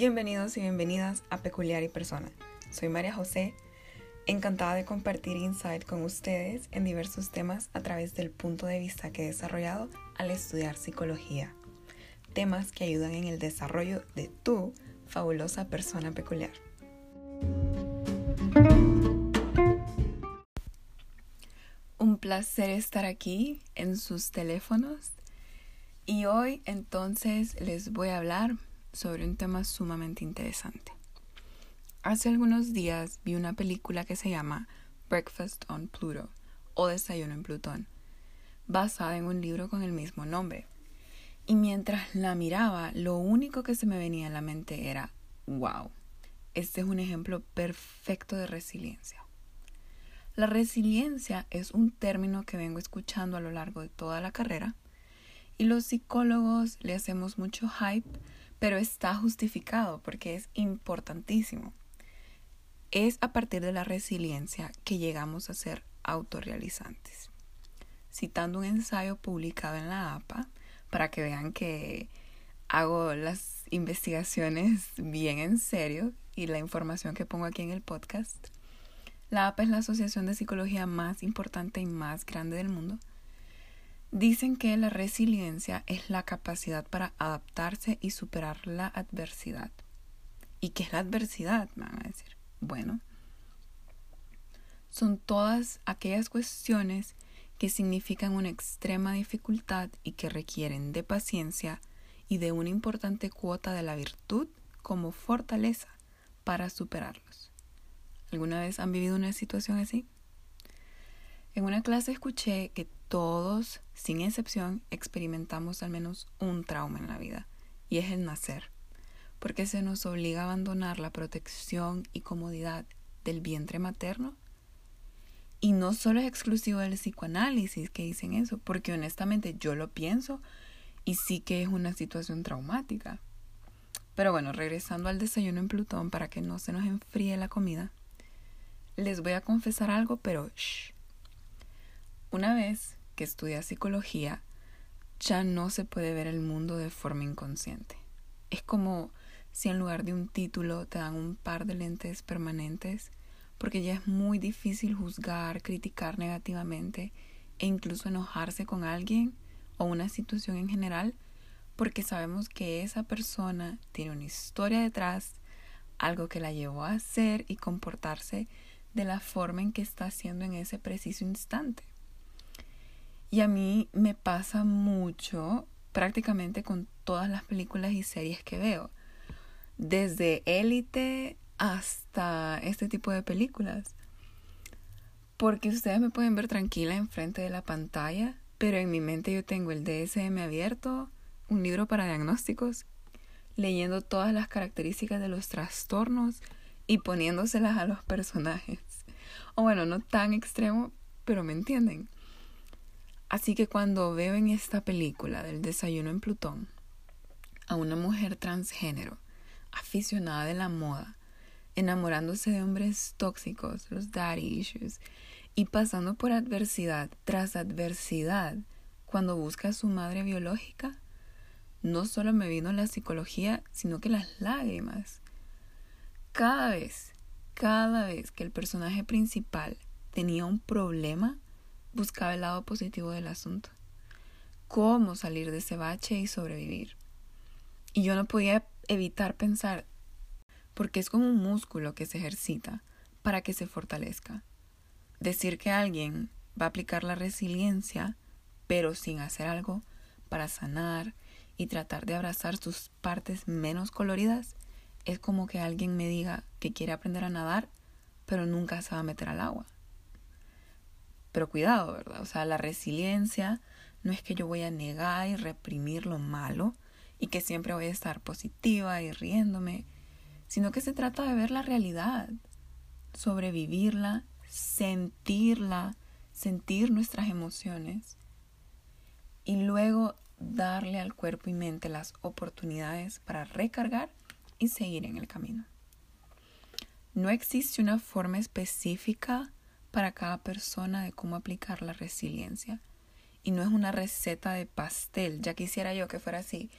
Bienvenidos y bienvenidas a Peculiar y Persona. Soy María José, encantada de compartir insight con ustedes en diversos temas a través del punto de vista que he desarrollado al estudiar psicología. Temas que ayudan en el desarrollo de tu fabulosa persona peculiar. Un placer estar aquí en sus teléfonos y hoy entonces les voy a hablar sobre un tema sumamente interesante. Hace algunos días vi una película que se llama Breakfast on Pluto o Desayuno en Plutón, basada en un libro con el mismo nombre. Y mientras la miraba, lo único que se me venía a la mente era, wow, este es un ejemplo perfecto de resiliencia. La resiliencia es un término que vengo escuchando a lo largo de toda la carrera y los psicólogos le hacemos mucho hype, pero está justificado porque es importantísimo. Es a partir de la resiliencia que llegamos a ser autorrealizantes. Citando un ensayo publicado en la APA, para que vean que hago las investigaciones bien en serio y la información que pongo aquí en el podcast, la APA es la asociación de psicología más importante y más grande del mundo. Dicen que la resiliencia es la capacidad para adaptarse y superar la adversidad. ¿Y qué es la adversidad? Me van a decir. Bueno, son todas aquellas cuestiones que significan una extrema dificultad y que requieren de paciencia y de una importante cuota de la virtud como fortaleza para superarlos. ¿Alguna vez han vivido una situación así? En una clase escuché que todos, sin excepción, experimentamos al menos un trauma en la vida, y es el nacer, porque se nos obliga a abandonar la protección y comodidad del vientre materno. Y no solo es exclusivo del psicoanálisis que dicen eso, porque honestamente yo lo pienso y sí que es una situación traumática. Pero bueno, regresando al desayuno en Plutón para que no se nos enfríe la comida, les voy a confesar algo, pero shh. Una vez que estudias psicología, ya no se puede ver el mundo de forma inconsciente. Es como si en lugar de un título te dan un par de lentes permanentes, porque ya es muy difícil juzgar, criticar negativamente e incluso enojarse con alguien o una situación en general, porque sabemos que esa persona tiene una historia detrás, algo que la llevó a hacer y comportarse de la forma en que está haciendo en ese preciso instante. Y a mí me pasa mucho prácticamente con todas las películas y series que veo. Desde Élite hasta este tipo de películas. Porque ustedes me pueden ver tranquila enfrente de la pantalla, pero en mi mente yo tengo el DSM abierto, un libro para diagnósticos, leyendo todas las características de los trastornos y poniéndoselas a los personajes. O bueno, no tan extremo, pero me entienden. Así que cuando veo en esta película del desayuno en Plutón a una mujer transgénero, aficionada de la moda, enamorándose de hombres tóxicos, los daddy issues, y pasando por adversidad tras adversidad cuando busca a su madre biológica, no solo me vino la psicología, sino que las lágrimas. Cada vez, cada vez que el personaje principal tenía un problema, buscaba el lado positivo del asunto. Cómo salir de ese bache y sobrevivir. Y yo no podía evitar pensar, porque es como un músculo que se ejercita para que se fortalezca. Decir que alguien va a aplicar la resiliencia, pero sin hacer algo para sanar y tratar de abrazar sus partes menos coloridas, es como que alguien me diga que quiere aprender a nadar, pero nunca se va a meter al agua. Pero cuidado, ¿verdad? O sea, la resiliencia no es que yo voy a negar y reprimir lo malo y que siempre voy a estar positiva y riéndome, sino que se trata de ver la realidad, sobrevivirla, sentirla, sentir nuestras emociones y luego darle al cuerpo y mente las oportunidades para recargar y seguir en el camino. No existe una forma específica para cada persona de cómo aplicar la resiliencia. Y no es una receta de pastel, ya quisiera yo que fuera así.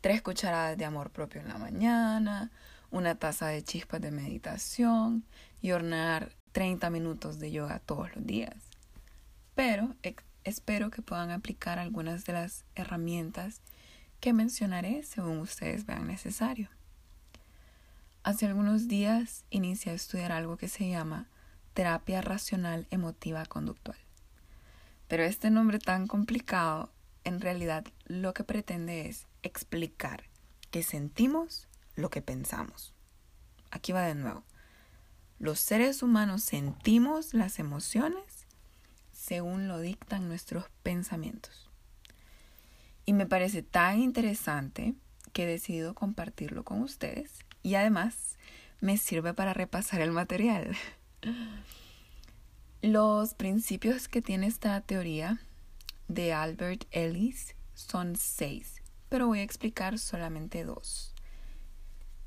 tres cucharadas de amor propio en la mañana, una taza de chispas de meditación y hornear 30 minutos de yoga todos los días. Pero espero que puedan aplicar algunas de las herramientas que mencionaré según ustedes vean necesario. Hace algunos días inicié a estudiar algo que se llama terapia racional emotiva conductual. Pero este nombre tan complicado en realidad lo que pretende es explicar que sentimos lo que pensamos. Aquí va de nuevo. Los seres humanos sentimos las emociones según lo dictan nuestros pensamientos. Y me parece tan interesante que he decidido compartirlo con ustedes y además me sirve para repasar el material. Los principios que tiene esta teoría de Albert Ellis son seis, pero voy a explicar solamente dos.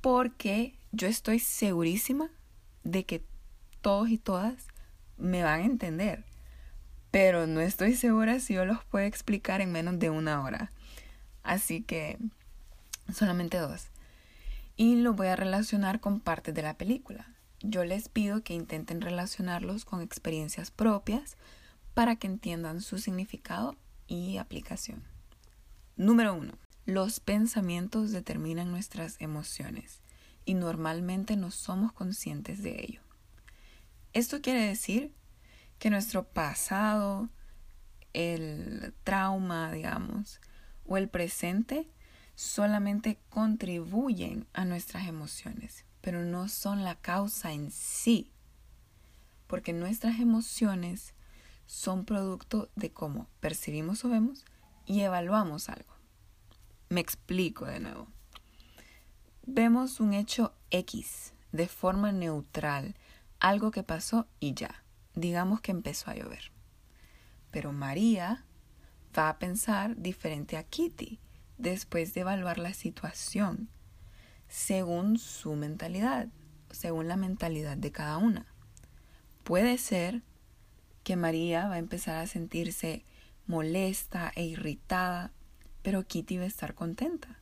Porque yo estoy segurísima de que todos y todas me van a entender, pero no estoy segura si yo los puedo explicar en menos de una hora. Así que solamente dos. Y lo voy a relacionar con partes de la película. Yo les pido que intenten relacionarlos con experiencias propias para que entiendan su significado y aplicación. Número uno. Los pensamientos determinan nuestras emociones y normalmente no somos conscientes de ello. Esto quiere decir que nuestro pasado, el trauma, digamos, o el presente solamente contribuyen a nuestras emociones, pero no son la causa en sí, porque nuestras emociones son producto de cómo percibimos o vemos y evaluamos algo. Me explico de nuevo vemos un hecho X de forma neutral, algo que pasó y ya. Digamos que empezó a llover. Pero María va a pensar diferente a Kitty después de evaluar la situación según su mentalidad, según la mentalidad de cada una. Puede ser que María va a empezar a sentirse molesta e irritada, pero Kitty va a estar contenta.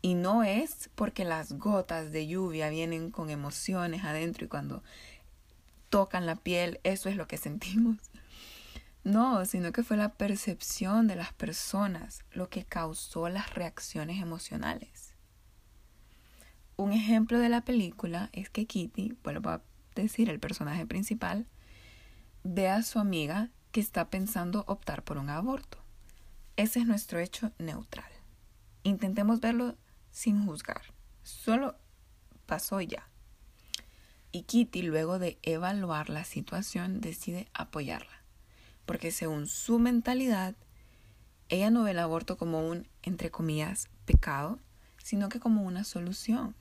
Y no es porque las gotas de lluvia vienen con emociones adentro y cuando tocan la piel, eso es lo que sentimos. No, sino que fue la percepción de las personas lo que causó las reacciones emocionales. Un ejemplo de la película es que Kitty, vuelvo a decir el personaje principal, ve a su amiga que está pensando optar por un aborto. Ese es nuestro hecho neutral. Intentemos verlo sin juzgar. Solo pasó ya. Y Kitty, luego de evaluar la situación, decide apoyarla. Porque según su mentalidad, ella no ve el aborto como un, entre comillas, pecado, sino que como una solución.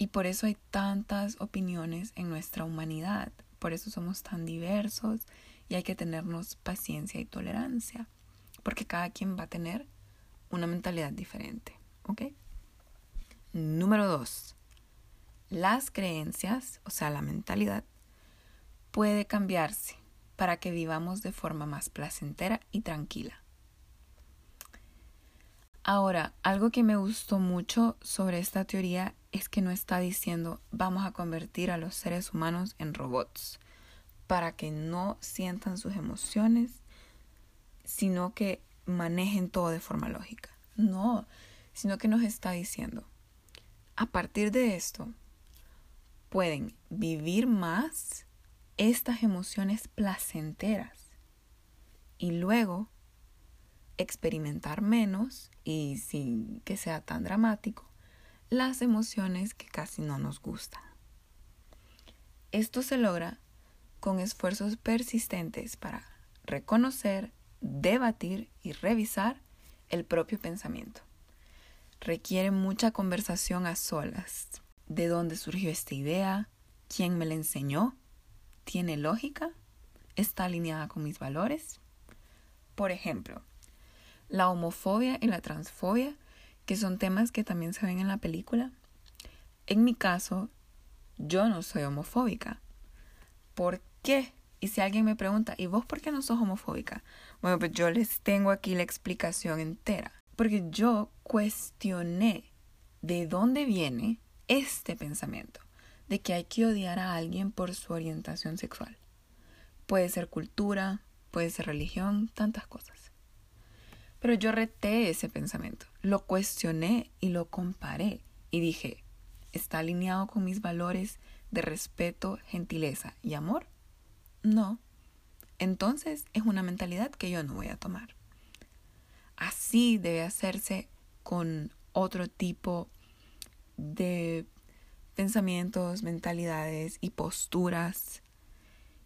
Y por eso hay tantas opiniones en nuestra humanidad. Por eso somos tan diversos y hay que tenernos paciencia y tolerancia. Porque cada quien va a tener una mentalidad diferente. ¿Ok? Número dos, las creencias, o sea, la mentalidad, puede cambiarse para que vivamos de forma más placentera y tranquila. Ahora, algo que me gustó mucho sobre esta teoría es que no está diciendo vamos a convertir a los seres humanos en robots para que no sientan sus emociones, sino que manejen todo de forma lógica. No, sino que nos está diciendo a partir de esto, pueden vivir más estas emociones placenteras y luego experimentar menos y sin que sea tan dramático las emociones que casi no nos gustan. Esto se logra con esfuerzos persistentes para reconocer, debatir y revisar el propio pensamiento requiere mucha conversación a solas. ¿De dónde surgió esta idea? ¿Quién me la enseñó? ¿Tiene lógica? ¿Está alineada con mis valores? Por ejemplo, la homofobia y la transfobia, que son temas que también se ven en la película. En mi caso, yo no soy homofóbica. ¿Por qué? Y si alguien me pregunta, ¿y vos por qué no sos homofóbica? Bueno, pues yo les tengo aquí la explicación entera Porque yo cuestioné de dónde viene este pensamiento de que hay que odiar a alguien por su orientación sexual. Puede ser cultura, puede ser religión, tantas cosas. Pero yo reté ese pensamiento, lo cuestioné y lo comparé y dije, ¿está alineado con mis valores de respeto, gentileza y amor? No. Entonces es una mentalidad que yo no voy a tomar. Así debe hacerse con otro tipo de pensamientos, mentalidades y posturas,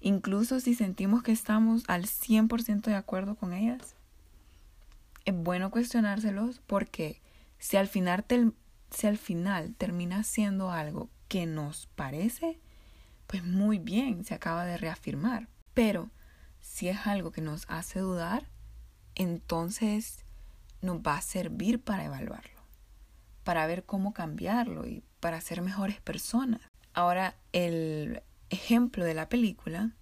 incluso si sentimos que estamos al 100% de acuerdo con ellas. Es bueno cuestionárselos porque si al final, si al final termina siendo algo que nos parece, pues muy bien, se acaba de reafirmar. Pero si es algo que nos hace dudar, entonces nos va a servir para evaluarlo, para ver cómo cambiarlo y para ser mejores personas. Ahora, el ejemplo de la película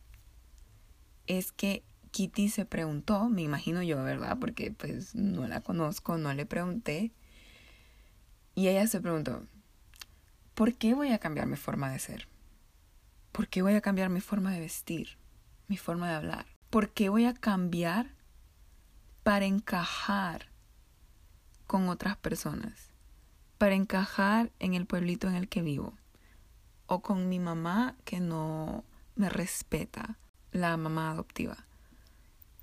es que Kitty se preguntó, me imagino yo, ¿verdad? Porque pues no la conozco, no le pregunté. Y ella se preguntó, ¿por qué voy a cambiar mi forma de ser? ¿Por qué voy a cambiar mi forma de vestir? Mi forma de hablar. ¿Por qué voy a cambiar para encajar con otras personas? Para encajar en el pueblito en el que vivo. O con mi mamá que no me respeta, la mamá adoptiva.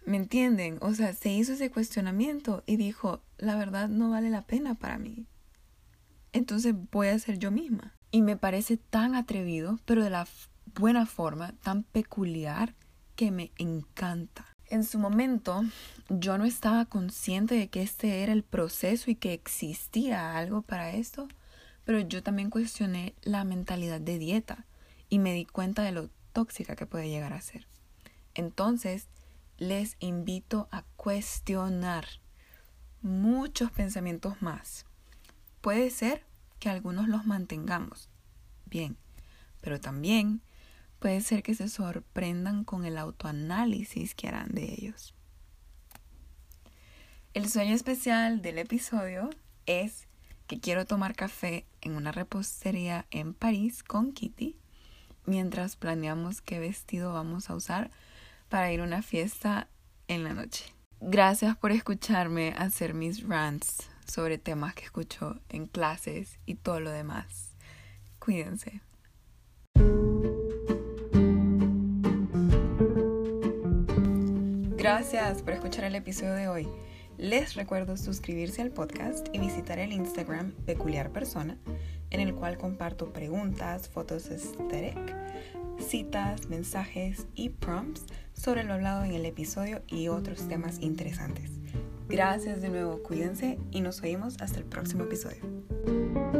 ¿Me entienden? O sea, se hizo ese cuestionamiento y dijo, la verdad no vale la pena para mí. Entonces voy a ser yo misma. Y me parece tan atrevido, pero de la buena forma, tan peculiar, que me encanta. En su momento, yo no estaba consciente de que este era el proceso y que existía algo para esto, pero yo también cuestioné la mentalidad de dieta y me di cuenta de lo tóxica que puede llegar a ser. Entonces, les invito a cuestionar muchos pensamientos más. Puede ser que algunos los mantengamos, bien, pero también puede ser que se sorprendan con el autoanálisis que harán de ellos. El sueño especial del episodio es que quiero tomar café en una repostería en París con Kitty mientras planeamos qué vestido vamos a usar para ir a una fiesta en la noche. Gracias por escucharme hacer mis rants sobre temas que escucho en clases y todo lo demás. Cuídense. Gracias por escuchar el episodio de hoy. Les recuerdo suscribirse al podcast y visitar el Instagram Peculiar Persona, en el cual comparto preguntas, fotos aesthetic, citas, mensajes y prompts sobre lo hablado en el episodio y otros temas interesantes. Gracias de nuevo, cuídense y nos oímos hasta el próximo episodio.